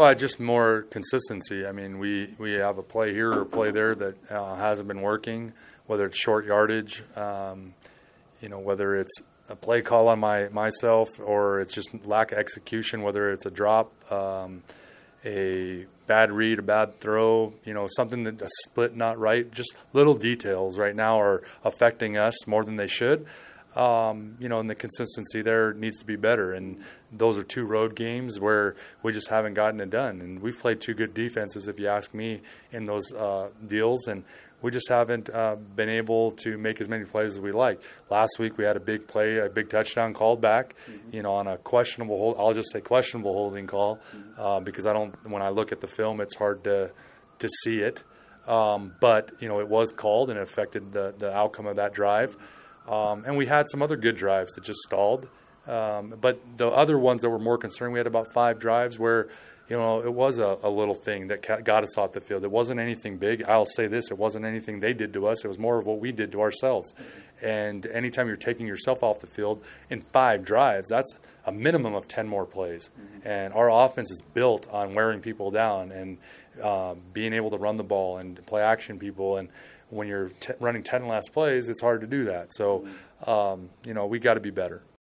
Well, just more consistency. I mean, we, we have a play here or a play there that uh, hasn't been working, whether it's short yardage, um, you know, whether it's a play call on my myself or it's just lack of execution, whether it's a drop, um, a bad read, a bad throw, you know, something that a split not right. Just little details right now are affecting us more than they should um, you know, and the consistency there needs to be better. And those are two road games where we just haven't gotten it done. And we've played two good defenses, if you ask me, in those uh, deals. And we just haven't uh, been able to make as many plays as we like. Last week we had a big play, a big touchdown called back, mm-hmm. you know, on a questionable hold. I'll just say questionable holding call mm-hmm. uh, because I don't. When I look at the film, it's hard to to see it. Um, but you know, it was called and it affected the the outcome of that drive. Um, and we had some other good drives that just stalled. Um, but the other ones that were more concerning, we had about five drives where, you know, it was a, a, little thing that got us off the field. It wasn't anything big. I'll say this: it wasn't anything they did to us. It was more of what we did to ourselves. And anytime you're taking yourself off the field in five drives, that's a minimum of ten more plays. Mm-hmm. And our offense is built on wearing people down and um, being able to run the ball and play action people and when you're t- running 10 last plays, it's hard to do that. So, um, you know, we got to be better.